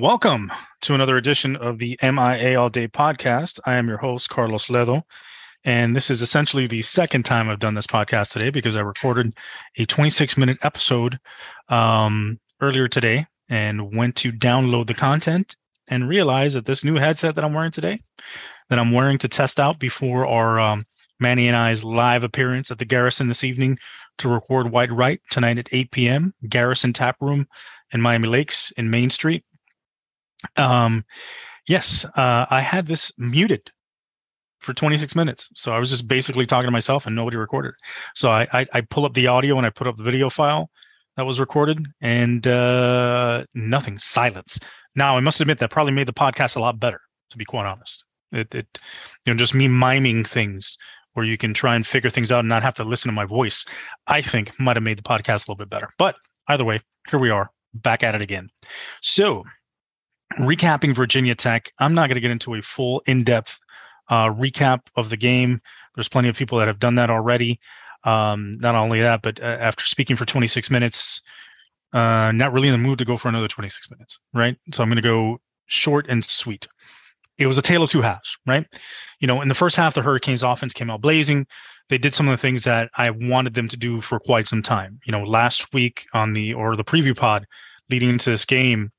Welcome to another edition of the MIA All Day podcast. I am your host, Carlos Ledo. And this is essentially the second time I've done this podcast today because I recorded a 26 minute episode um, earlier today and went to download the content and realized that this new headset that I'm wearing today, that I'm wearing to test out before our um, Manny and I's live appearance at the Garrison this evening to record Wide Right tonight at 8 p.m. Garrison Tap Room in Miami Lakes in Main Street. Um, yes, uh, I had this muted for 26 minutes. So I was just basically talking to myself and nobody recorded. So I, I, I pull up the audio and I put up the video file that was recorded and uh, nothing, silence. Now I must admit that probably made the podcast a lot better, to be quite honest. It, it you know, just me miming things where you can try and figure things out and not have to listen to my voice, I think might have made the podcast a little bit better. But either way, here we are back at it again. So recapping Virginia Tech, I'm not going to get into a full in depth uh, recap of the game. There's plenty of people that have done that already. Um, not only that, but uh, after speaking for 26 minutes, uh, not really in the mood to go for another 26 minutes, right? So I'm going to go short and sweet. It was a tale of two halves, right? You know, in the first half, the Hurricanes offense came out blazing. They did some of the things that I wanted them to do for quite some time. You know, last week on the or the preview pod leading into this game,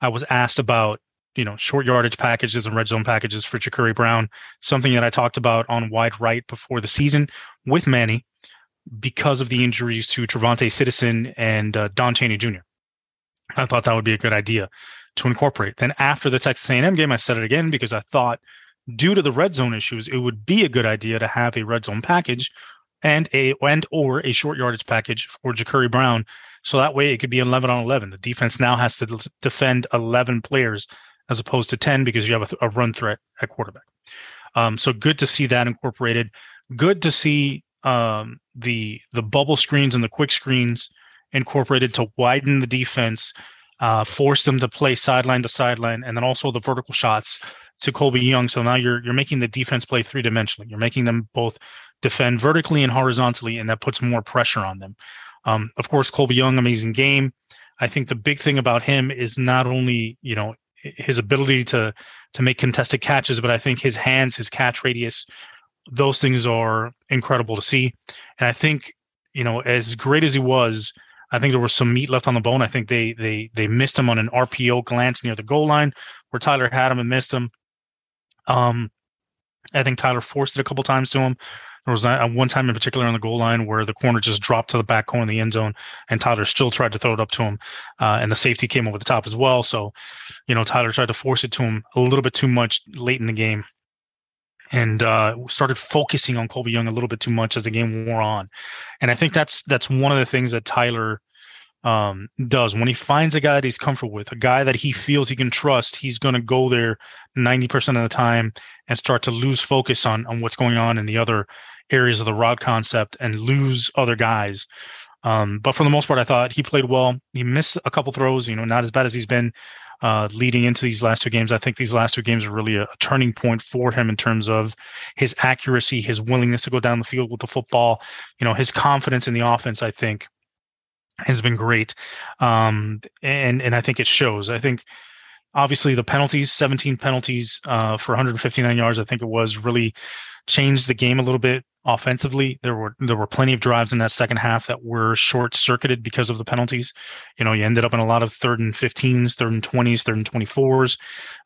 I was asked about, you know, short yardage packages and red zone packages for Jacurri Brown, something that I talked about on wide right before the season with Manny because of the injuries to TreVonte' Citizen and uh, Don Chaney Jr. I thought that would be a good idea to incorporate. Then after the Texas A&M game, I said it again because I thought due to the red zone issues, it would be a good idea to have a red zone package and a and or a short yardage package for Jacurri Brown so that way it could be 11 on 11. The defense now has to defend 11 players as opposed to 10 because you have a, a run threat at quarterback. Um, so good to see that incorporated. Good to see um, the the bubble screens and the quick screens incorporated to widen the defense, uh, force them to play sideline to sideline, and then also the vertical shots to Colbie Young. So now you're you're making the defense play three dimensionally. You're making them both defend vertically and horizontally, and that puts more pressure on them. Um, of course, Colbie Young, amazing game. I think the big thing about him is not only you know his ability to to make contested catches, but I think his hands, his catch radius, those things are incredible to see. And I think you know as great as he was, I think there was some meat left on the bone. I think they they they missed him on an RPO glance near the goal line where Tyler had him and missed him. Um, I think Tyler forced it a couple times to him. There was one time in particular on the goal line where the corner just dropped to the back corner of the end zone, and Tyler still tried to throw it up to him, uh, and the safety came over the top as well. So, you know, Tyler tried to force it to him a little bit too much late in the game, and uh, started focusing on Colbie Young a little bit too much as the game wore on. And I think that's that's one of the things that Tyler um, does when he finds a guy that he's comfortable with, a guy that he feels he can trust, he's going to go there 90% of the time and start to lose focus on, on what's going on in the other areas of the rod concept and lose other guys. Um, but for the most part, I thought he played well. He missed a couple throws, you know, not as bad as he's been uh, leading into these last two games. I think these last two games are really a, a, turning point for him in terms of his accuracy, his willingness to go down the field with the football, you know, his confidence in the offense. I think has been great, um, and and I think it shows. I think obviously the penalties, 17 penalties uh, for 159 yards, I think it was really changed the game a little bit offensively. There were there were plenty of drives in that second half that were short circuited because of the penalties. You know, you ended up in a lot of third and 15s, third and 20s, third and 24s.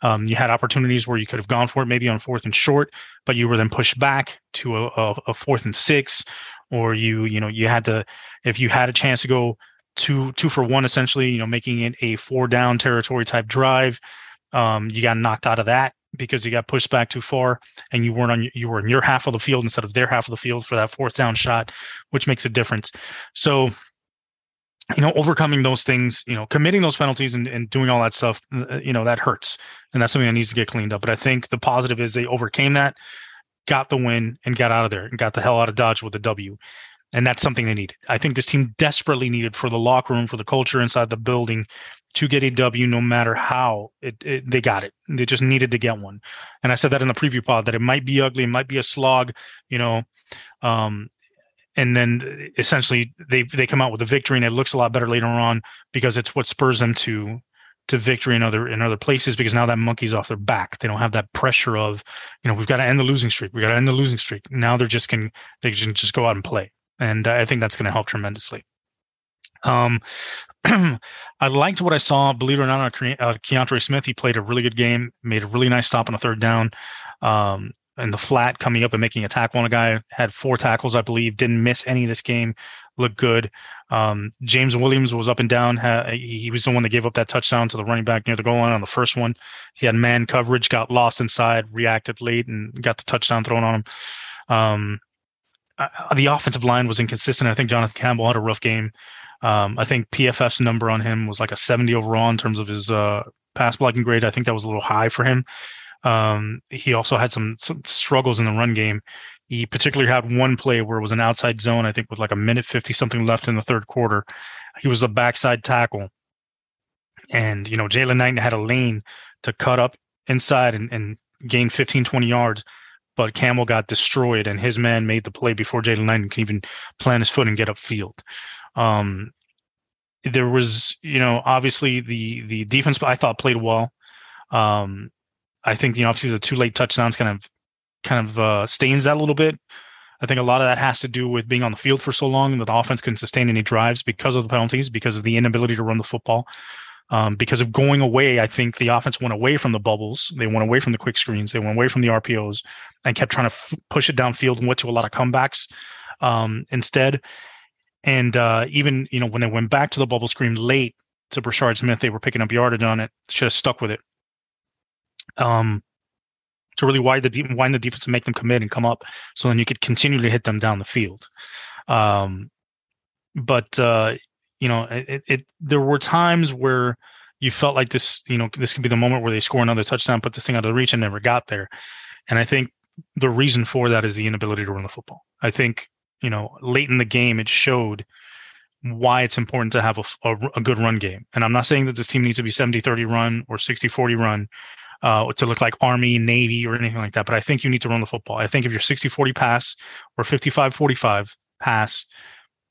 Um, you had opportunities where you could have gone for it, maybe on fourth and short, but you were then pushed back to a, a, a fourth and six, or you you know you had to if you had a chance to go two two for one essentially, you know, making it a four down territory type drive. Um, you got knocked out of that because you got pushed back too far and you weren't on you were in your half of the field instead of their half of the field for that fourth down shot, which makes a difference. So you know, overcoming those things, you know, committing those penalties and, and doing all that stuff, uh, you know, that hurts. And that's something that needs to get cleaned up. But I think the positive is they overcame that, got the win, and got out of there and got the hell out of Dodge with a W. And that's something they needed. I think this team desperately needed for the locker room, for the culture inside the building to get a W no matter how it, it, they got it. They just needed to get one. And I said that in the preview pod that it might be ugly, it might be a slog, you know. Um, and then essentially they they come out with a victory and it looks a lot better later on because it's what spurs them to to victory in other in other places because now that monkey's off their back. They don't have that pressure of, you know, we've got to end the losing streak. We got to end the losing streak. Now they're just can they can just go out and play, and I think that's going to help tremendously. Um, I liked what I saw. Believe it or not, uh, Keontra Smith, he played a really good game, made a really nice stop on a third down. Um, and the flat coming up and making a tackle on a guy had four tackles, I believe. Didn't miss any of this game. Looked good. Um, James Williams was up and down. he was the one that gave up that touchdown to the running back near the goal line on the first one. He had man coverage, got lost inside, reacted late, and got the touchdown thrown on him. Um, the offensive line was inconsistent. I think Jonathan Campbell had a rough game. Um, I think PFF's number on him was like a 70 overall in terms of his uh, pass blocking grade. I think that was a little high for him. Um, he also had some, some struggles in the run game. He particularly had one play where it was an outside zone, I think with like a minute 50 something left in the third quarter. He was a backside tackle. And, you know, Jaylan Knight had a lane to cut up inside and, and gain 15, 20 yards. But Campbell got destroyed, and his man made the play before Jaylan Knight can even plant his foot and get upfield. Um, there was, you know, obviously the the defense I thought played well. Um, I think you know obviously the two late touchdowns kind of kind of uh, stains that a little bit. I think a lot of that has to do with being on the field for so long that the offense couldn't sustain any drives because of the penalties, because of the inability to run the football. Um, because of going away, I think the offense went away from the bubbles. They went away from the quick screens. They went away from the RPOs and kept trying to f- push it downfield and went to a lot of comebacks um, instead. And uh, even you know when they went back to the bubble screen late to Brashard Smith, they were picking up yardage on it. Should have stuck with it. Um, to really wind the deep, wind the defense and make them commit and come up, so then you could continue to hit them down the field. Um, but uh, you know, it, it there were times where you felt like this, you know, this could be the moment where they score another touchdown, put this thing out of the reach, and never got there. And I think the reason for that is the inability to run the football. I think you know, late in the game, it showed why it's important to have a, a, a, good run game. And I'm not saying that this team needs to be 70 30 run or 60 40 run uh, to look like Army, Navy, or anything like that. But I think you need to run the football. I think if you're 60 40 pass or 55 45 pass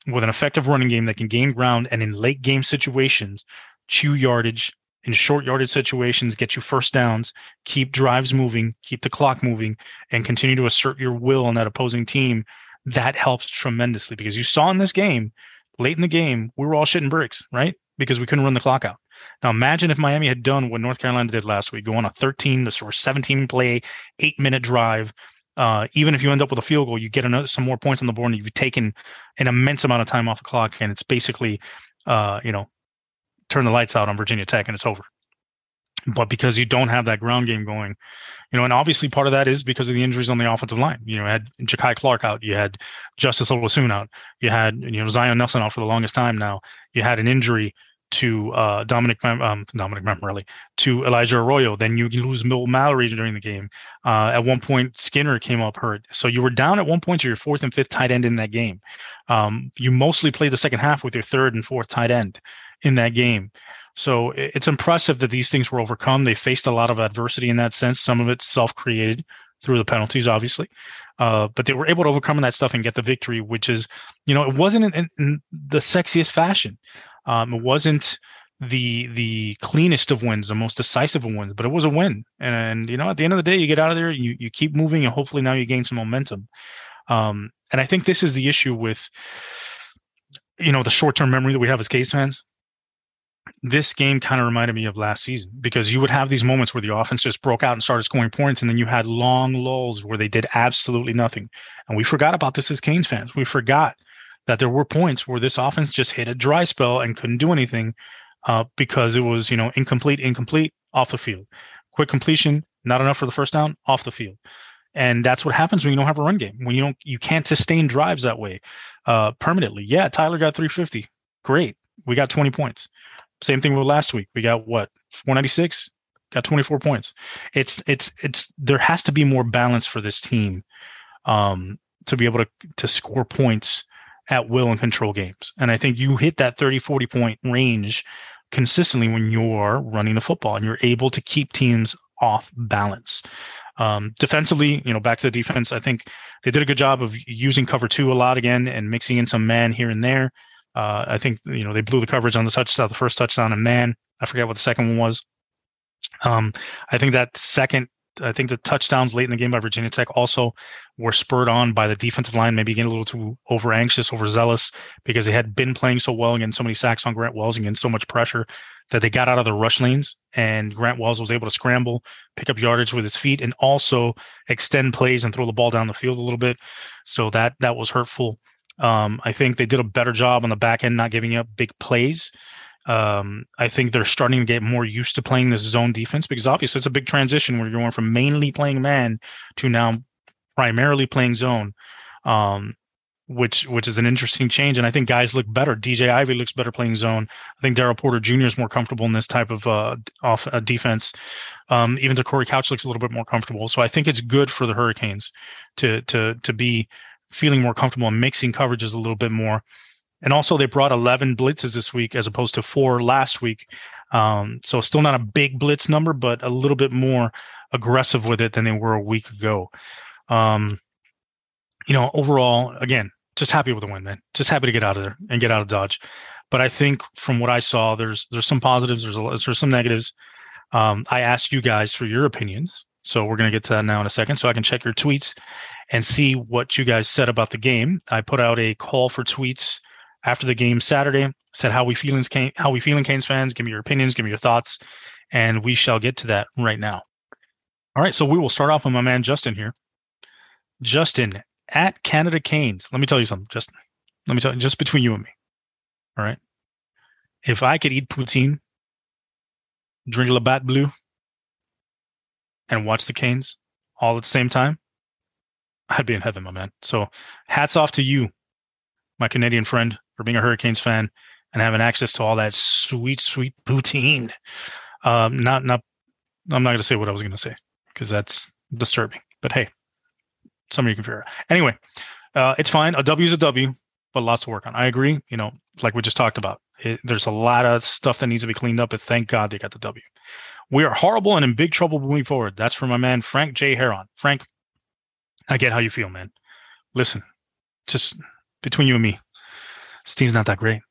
with an effective running game that can gain ground and in late game situations, chew yardage, in short yardage situations, get you first downs, keep drives moving, keep the clock moving, and continue to assert your will on that opposing team that helps tremendously because you saw in this game, late in the game, we were all shitting bricks, right? Because we couldn't run the clock out. Now imagine if Miami had done what North Carolina did last week, go on a 13 or 17 play, eight minute drive. Uh, even if you end up with a field goal, you get another, some more points on the board, and you've taken an immense amount of time off the clock, and it's basically, uh, you know, turn the lights out on Virginia Tech, and it's over. But because you don't have that ground game going, you know, and obviously part of that is because of the injuries on the offensive line. You know, had Jakai Clark out, you had Justice Oluwaseun out, you had you know Zion Nelson out for the longest time now. You had an injury to uh, Dominic um, Dominic Mammarelli, to Elijah Arroyo. Then you lose Will Mallory during the game. Uh, at one point, Skinner came up hurt, so you were down at one point to your fourth and fifth tight end in that game. Um, you mostly played the second half with your third and fourth tight end in that game. So it's impressive that these things were overcome. They faced a lot of adversity in that sense. Some of it self-created through the penalties, obviously, uh, but they were able to overcome that stuff and get the victory. Which is, you know, it wasn't in, in the sexiest fashion. Um, it wasn't the the cleanest of wins, the most decisive of wins, but it was a win. And, and, you know, at the end of the day, you get out of there, you you keep moving, and hopefully now you gain some momentum. Um, and I think this is the issue with, you know, the short term memory that we have as Canes fans this game kind of reminded me of last season because you would have these moments where the offense just broke out and started scoring points, and then you had long lulls where they did absolutely nothing. And we forgot about this as Canes fans. We forgot that there were points where this offense just hit a dry spell and couldn't do anything uh, because it was, you know, incomplete, incomplete, off the field. Quick completion, not enough for the first down, off the field. And that's what happens when you don't have a run game. When you don't, you can't sustain drives that way uh, permanently. Yeah, Tyler got 350. Great, we got 20 points. Same thing with last week. We got what 496, got 24 points. It's it's it's there has to be more balance for this team um, to be able to to score points at will and control games. And I think you hit that 30 40 point range consistently when you're running the football and you're able to keep teams off balance. Um, defensively, you know, back to the defense, I think they did a good job of using cover two a lot again and mixing in some man here and there. Uh, I think you know they blew the coverage on the touchdown, the first touchdown, and man, I forget what the second one was. Um, I think that second I think the touchdowns late in the game by Virginia Tech also were spurred on by the defensive line, maybe getting a little too over anxious, overzealous, because they had been playing so well and so many sacks on Grant Wells and getting so much pressure that they got out of the rush lanes. And Grant Wells was able to scramble, pick up yardage with his feet, and also extend plays and throw the ball down the field a little bit. So that that was hurtful. Um, I think they did a better job on the back end, not giving up big plays. Um, I think they're starting to get more used to playing this zone defense because obviously it's a big transition where you're going from mainly playing man to now primarily playing zone, um, which which is an interesting change. And I think guys look better. DJ Ivey looks better playing zone. I think Daryl Porter Jr. is more comfortable in this type of uh, off uh, defense. Um, even the Te'Cory Couch looks a little bit more comfortable. So I think it's good for the Hurricanes to to to be feeling more comfortable and mixing coverages a little bit more. And also, they brought 11 blitzes this week as opposed to four last week. Um, so, still not a big blitz number, but a little bit more aggressive with it than they were a week ago. Um, you know, overall, again, just happy with the win, man. Just happy to get out of there and get out of Dodge. But I think from what I saw, there's there's some positives, there's a, there's some negatives. Um, I asked you guys for your opinions, so we're gonna get to that now in a second, so I can check your tweets and see what you guys said about the game. I put out a call for tweets after the game Saturday. Said how we feeling, how we feeling, Canes fans. Give me your opinions, give me your thoughts, and we shall get to that right now. All right, so we will start off with my man Justin here. Justin at Canada Canes. Let me tell you something, Justin. Let me tell you, just between you and me. All right. If I could eat poutine, drink Labatt Blue, and watch the Canes all at the same time, I'd be in heaven, my man. So hats off to you, my Canadian friend, for being a Hurricanes fan and having access to all that sweet, sweet poutine. Um, not, not, I'm not going to say what I was going to say because that's disturbing. But hey, some of you can figure it out. Anyway, uh, it's fine. A W is a W, but lots to work on. I agree. You know, like we just talked about, it, there's a lot of stuff that needs to be cleaned up, but thank God they got the W. We are horrible and in big trouble moving forward. That's from my man Frank J. Heron. Frank, I get how you feel, man. Listen, just between you and me, this team's not that great.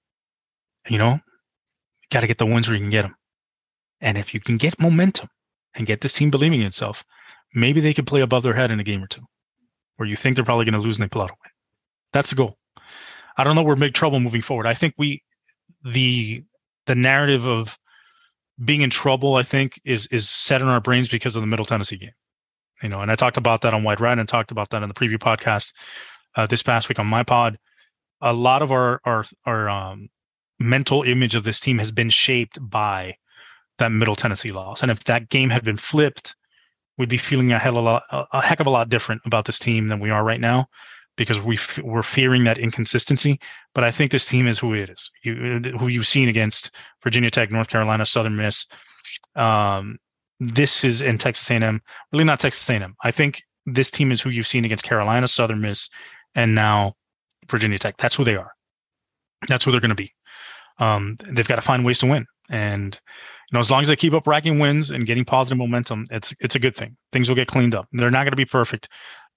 You know, you got to get the wins where you can get them. And if you can get momentum and get this team believing in itself, maybe they could play above their head in a game or two where you think they're probably going to lose and they pull out a win. That's the goal. I don't know. We're big trouble moving forward. I think we, the, the narrative of being in trouble, I think, is is set in our brains because of the Middle Tennessee game. You know, and I talked about that on Wide Right and talked about that in the preview podcast uh, this past week on my pod. A lot of our our our um, mental image of this team has been shaped by that Middle Tennessee loss, and if that game had been flipped, we'd be feeling a hell of a lot, a heck of a lot different about this team than we are right now, because we f- we're fearing that inconsistency. But I think this team is who it is, you, who you've seen against Virginia Tech, North Carolina, Southern Miss. Um, this is in Texas A&M. Really not Texas A&M. I think this team is who you've seen against Carolina, Southern Miss, and now Virginia Tech. That's who they are. That's who they're going to be. Um, they've got to find ways to win, and you know, as long as they keep up racking wins and getting positive momentum, it's it's a good thing. Things will get cleaned up. They're not going to be perfect.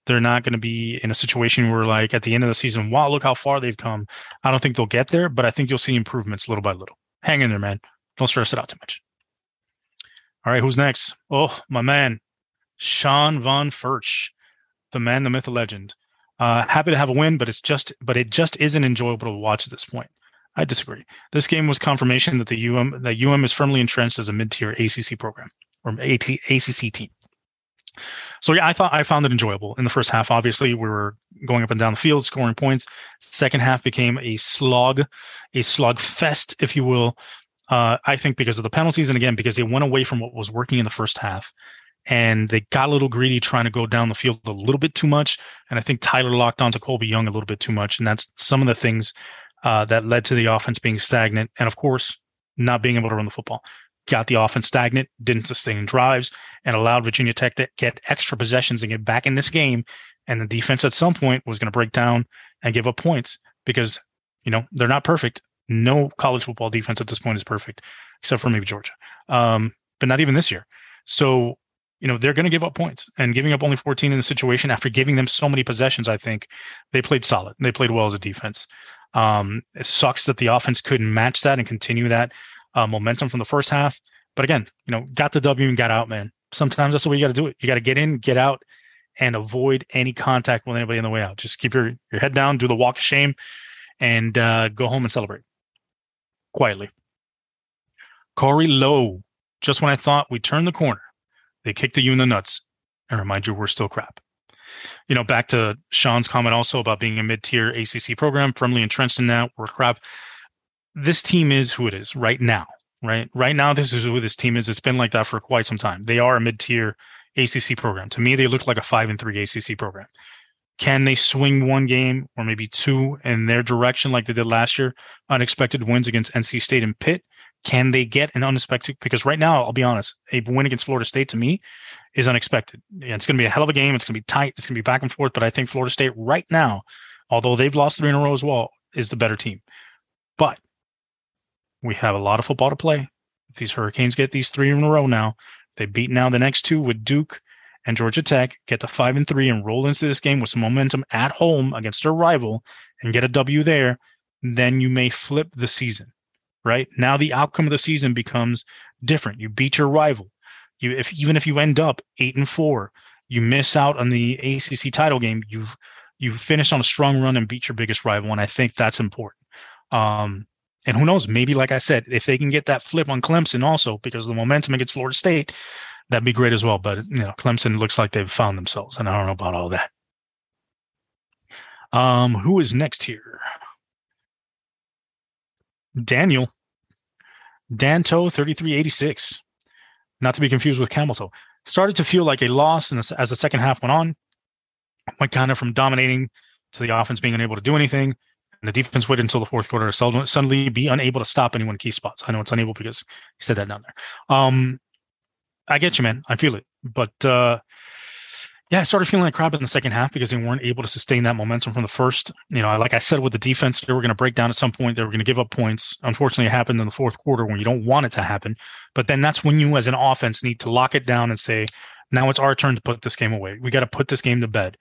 They're not going to be in a situation where, like, at the end of the season, wow, look how far they've come. I don't think they'll get there, but I think you'll see improvements little by little. Hang in there, man. Don't stress it out too much. All right, who's next? Oh, my man, Sean Von Furch, the man, the myth, the legend. Uh, happy to have a win, but it's just, but it just isn't enjoyable to watch at this point. I disagree. This game was confirmation that the UM that UM is firmly entrenched as a mid-tier ACC program or AT, ACC team. So yeah, I thought I found it enjoyable in the first half. Obviously, we were going up and down the field, scoring points. Second half became a slog, a slog fest, if you will. Uh, I think because of the penalties, and again because they went away from what was working in the first half, and they got a little greedy trying to go down the field a little bit too much. And I think Tyler locked onto Colbie Young a little bit too much, and that's some of the things uh, that led to the offense being stagnant, and of course, not being able to run the football. Got the offense stagnant, didn't sustain drives, and allowed Virginia Tech to get extra possessions and get back in this game. And the defense at some point was going to break down and give up points because you know they're not perfect no college football defense at this point is perfect, except for maybe Georgia, um, but not even this year. So, you know, they're going to give up points and giving up only 14 in the situation after giving them so many possessions. I think they played solid. They played well as a defense. Um, it sucks that the offense couldn't match that and continue that. uh, momentum from the first half. But again, you know, got the W and got out, man. Sometimes that's the way you got to do it. You got to get in, get out, and avoid any contact with anybody on the way out. Just keep your, your head down, do the walk of shame, and uh, go home and celebrate quietly. Corey Lowe, just when I thought we turned the corner, they kicked you in the nuts and remind you we're still crap. You know, back to Sean's comment also about being a mid tier ACC program, firmly entrenched in that, we're crap. This team is who it is right now, right? Right now, this is who this team is. It's been like that for quite some time. They are a mid tier ACC program. To me, they look like a five and three ACC program. Can they swing one game or maybe two in their direction like they did last year? Unexpected wins against NC State and Pitt. Can they get an unexpected? Because right now, I'll be honest, a win against Florida State to me is unexpected. It's going to be a hell of a game. It's going to be tight. It's going to be back and forth. But I think Florida State right now, although they've lost three in a row as well, is the better team. But we have a lot of football to play. If these Hurricanes get these three in a row now, they beat now the next two with Duke and Georgia Tech, get the five and three and roll into this game with some momentum at home against their rival and get a W there, then you may flip the season. Right now, the outcome of the season becomes different. You beat your rival. You, if even if you end up eight and four, you miss out on the ACC title game. You've you've finished on a strong run and beat your biggest rival, and I think that's important. Um, and who knows? Maybe, like I said, if they can get that flip on Clemson also because the momentum against Florida State, that'd be great as well. But you know, Clemson looks like they've found themselves, and I don't know about all that. Um, who is next here? Daniel Danto, 3386. Not to be confused with Camel Toe. Started to feel like a loss and as the second half went on. Went kind of from dominating to the offense being unable to do anything. And the defense waited until the fourth quarter to suddenly be unable to stop anyone in key spots. I know it's unable because he said that down there. Um, I get you, man. I feel it. But uh, yeah, I started feeling like crap in the second half because they weren't able to sustain that momentum from the first. You know, like I said with the defense, they were going to break down at some point. They were going to give up points. Unfortunately, it happened in the fourth quarter when you don't want it to happen. But then that's when you, as an offense, need to lock it down and say, now it's our turn to put this game away. We got to put this game to bed.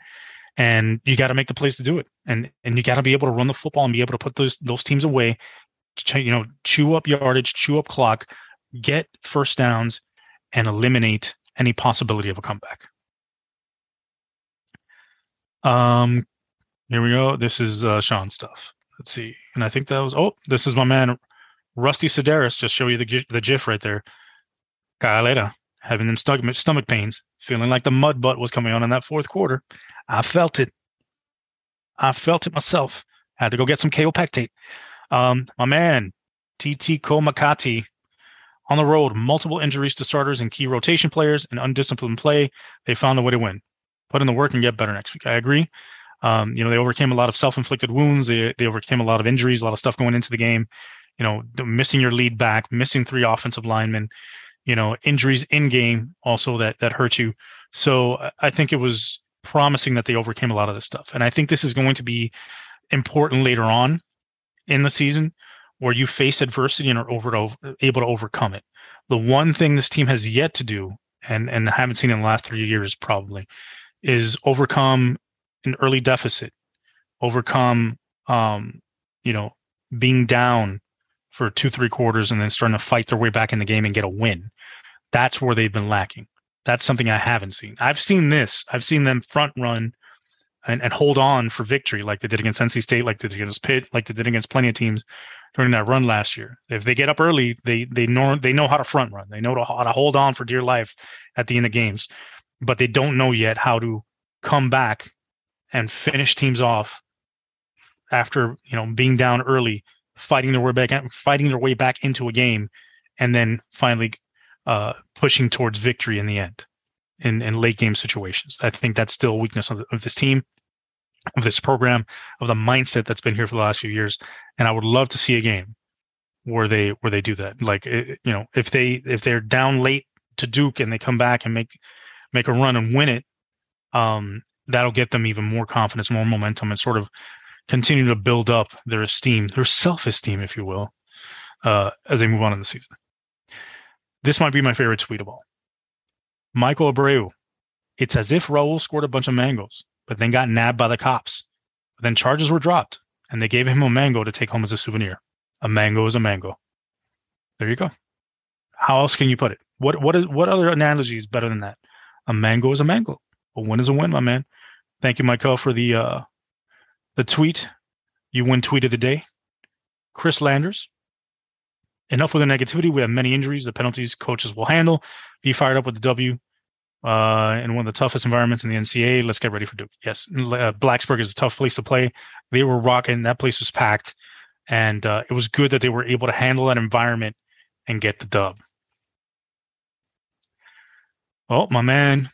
And you got to make the plays to do it. And and you got to be able to run the football and be able to put those those teams away. You know, chew up yardage, chew up clock, get first downs, and eliminate any possibility of a comeback. Um, here we go. This is uh, Sean stuff. Let's see. And I think that was oh, this is my man Rusty Sedaris. Just show you the the GIF right there. Galera having them stomach stomach pains, feeling like the mud butt was coming on in that fourth quarter. I felt it. I felt it myself. Had to go get some kaopectate. Um, my man TT Komakati on the road, multiple injuries to starters and key rotation players and undisciplined play. They found a way to win put in the work and get better next week. I agree. Um, you know, they overcame a lot of self-inflicted wounds. They they overcame a lot of injuries, a lot of stuff going into the game. You know, missing your lead back, missing three offensive linemen. You know, injuries in game also that that hurt you. So I think it was promising that they overcame a lot of this stuff, and I think this is going to be important later on in the season where you face adversity and are over to, able to overcome it. The one thing this team has yet to do, and and haven't seen in the last three years probably, is overcome an early deficit, overcome, um, you know, being down for two, three quarters and then starting to fight their way back in the game and get a win. That's where they've been lacking. That's something I haven't seen. I've seen this. I've seen them front run and, and hold on for victory like they did against NC State, like they did against Pitt, like they did against plenty of teams during that run last year. If they get up early, they they know they know how to front run. They know how to hold on for dear life at the end of games but they don't know yet how to come back and finish teams off after you know being down early, fighting their way back, fighting their way back into a game, and then finally uh, pushing towards victory in the end in, in late game situations. I think that's still a weakness of, of this team, of this program, of the mindset that's been here for the last few years. And I would love to see a game where they where they do that. Like you know, if they if they're down late to Duke and they come back and make make a run and win it, um, that'll get them even more confidence, more momentum, and sort of continue to build up their esteem, their self esteem, if you will, uh, as they move on in the season. This might be my favorite tweet of all. Michael Abreu. It's as if Raul scored a bunch of mangoes, but then got nabbed by the cops. But then charges were dropped, and they gave him a mango to take home as a souvenir. A mango is a mango. There you go. How else can you put it? What what is what other analogy is better than that? A mango is a mango. A win is a win, my man. Thank you, Michael, for the uh the tweet. You win tweet of the day. Chris Landers. Enough with the negativity. We have many injuries. The penalties coaches will handle. Be fired up with the W uh, in one of the toughest environments in the NCAA. Let's get ready for Duke. Yes, uh, Blacksburg is a tough place to play. They were rocking. That place was packed, and uh, it was good that they were able to handle that environment and get the dub. Oh, my man,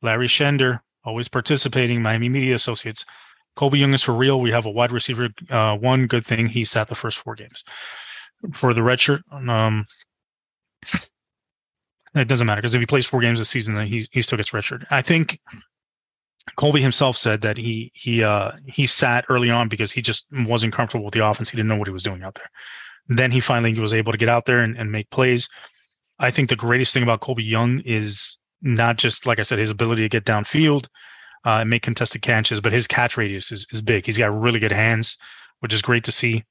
Larry Shender, always participating. Miami Media Associates. Colbie Young is for real. We have a wide receiver. Uh, one good thing, he sat the first four games. For the red shirt, um, it doesn't matter because if he plays four games this season, then he he still gets redshirted. I think Colbie himself said that he he uh he sat early on because he just wasn't comfortable with the offense. He didn't know what he was doing out there. Then he finally was able to get out there and, and make plays. I think the greatest thing about Colbie Young is not just like I said, his ability to get downfield uh, and make contested catches, but his catch radius is, is big. He's got really good hands, which is great to see.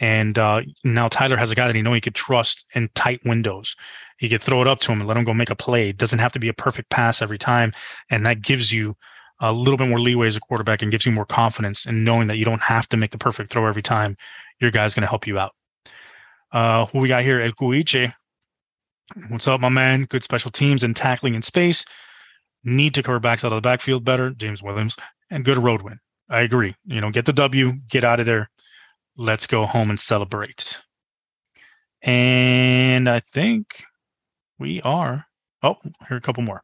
And uh, now Tyler has a guy that he know he could trust in tight windows. He could throw it up to him and let him go make a play. It doesn't have to be a perfect pass every time, and that gives you a little bit more leeway as a quarterback and gives you more confidence in knowing that you don't have to make the perfect throw every time. Your guy's going to help you out. Uh, who we got here? El Cuiche. What's up, my man? Good special teams and tackling in space. Need to cover backs out of the backfield better. James Williams and good road win. I agree. You know, get the W, get out of there let's go home and celebrate. And I think we are. Oh, here are a couple more.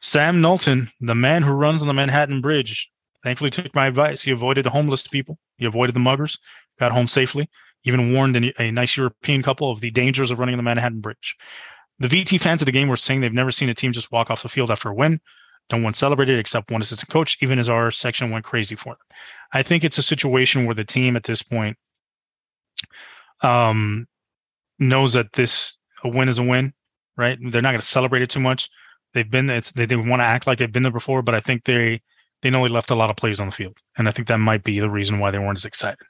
Sam Knowlton, the man who runs on the Manhattan Bridge, thankfully took my advice. He avoided the homeless people, he avoided the muggers, got home safely, even warned a nice European couple of the dangers of running the Manhattan Bridge. The VT fans of the game were saying they've never seen a team just walk off the field after a win. No one celebrated except one assistant coach, even as our section went crazy for them. I think it's a situation where the team at this point um, knows that this a win is a win, right? They're not going to celebrate it too much. They've been it's they, they want to act like they've been there before, but I think they they know they left a lot of plays on the field, and I think that might be the reason why they weren't as excited.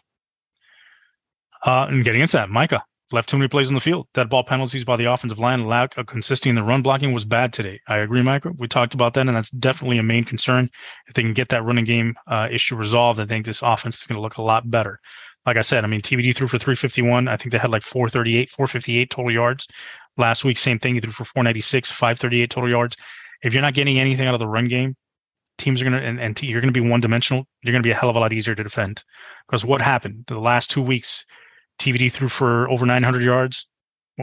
Uh, and getting into that, Micah, left too many plays on the field. Dead ball penalties by the offensive line, lack of consistency in the run blocking was bad today. I agree, Micah. We talked about that, and that's definitely a main concern. If they can get that running game uh, issue resolved, I think this offense is going to look a lot better. Like I said, I mean, TVD threw for 351. I think they had like 438, 458 total yards. Last week, same thing. He threw for 496, 538 total yards. If you're not getting anything out of the run game, teams are going to, and, and you're going to be one dimensional, you're going to be a hell of a lot easier to defend. Because what happened the last two weeks, TVD threw for over 900 yards.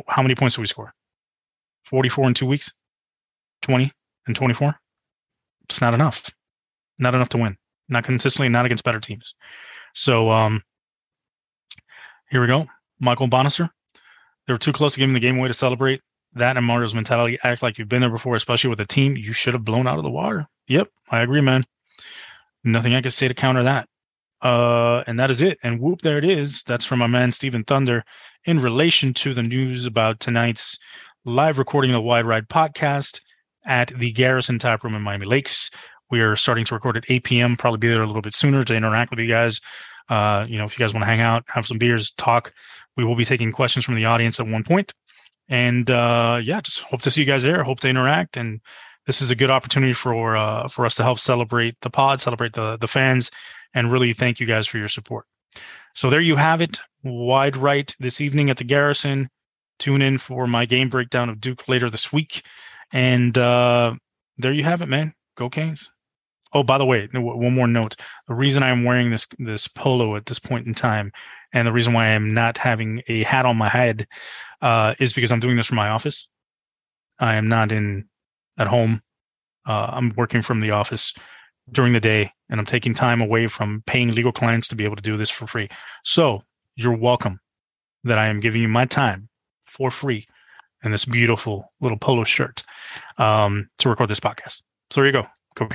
How many points did we score? 44 in two weeks? 20 and 24? It's not enough. Not enough to win. Not consistently, not against better teams. So um, here we go. Michael Bonister. They were too close to giving the game away to celebrate. That and Mario's mentality act like you've been there before, especially with a team you should have blown out of the water. Yep, I agree, man. Nothing I could say to counter that. Uh, and that is it. And whoop, there it is. That's from my man Stephen Thunder in relation to the news about tonight's live recording of the Wide Right podcast at the Garrison Tap Room in Miami Lakes. We are starting to record at 8 p.m. Probably be there a little bit sooner to interact with you guys. Uh, you know, if you guys want to hang out, have some beers, talk, we will be taking questions from the audience at one point. And uh, yeah, just hope to see you guys there. Hope to interact and this is a good opportunity for uh, for us to help celebrate the pod, celebrate the the fans, and really thank you guys for your support. So there you have it. Wide right this evening at the Garrison. Tune in for my game breakdown of Duke later this week. And uh, there you have it, man. Go Canes. Oh, by the way, one more note. The reason I'm wearing this this polo at this point in time, and the reason why I'm not having a hat on my head, uh, is because I'm doing this from my office. I am not in at home. Uh, I'm working from the office during the day and I'm taking time away from paying legal clients to be able to do this for free. So you're welcome that I am giving you my time for free in this beautiful little polo shirt um, to record this podcast. So there you go. Go.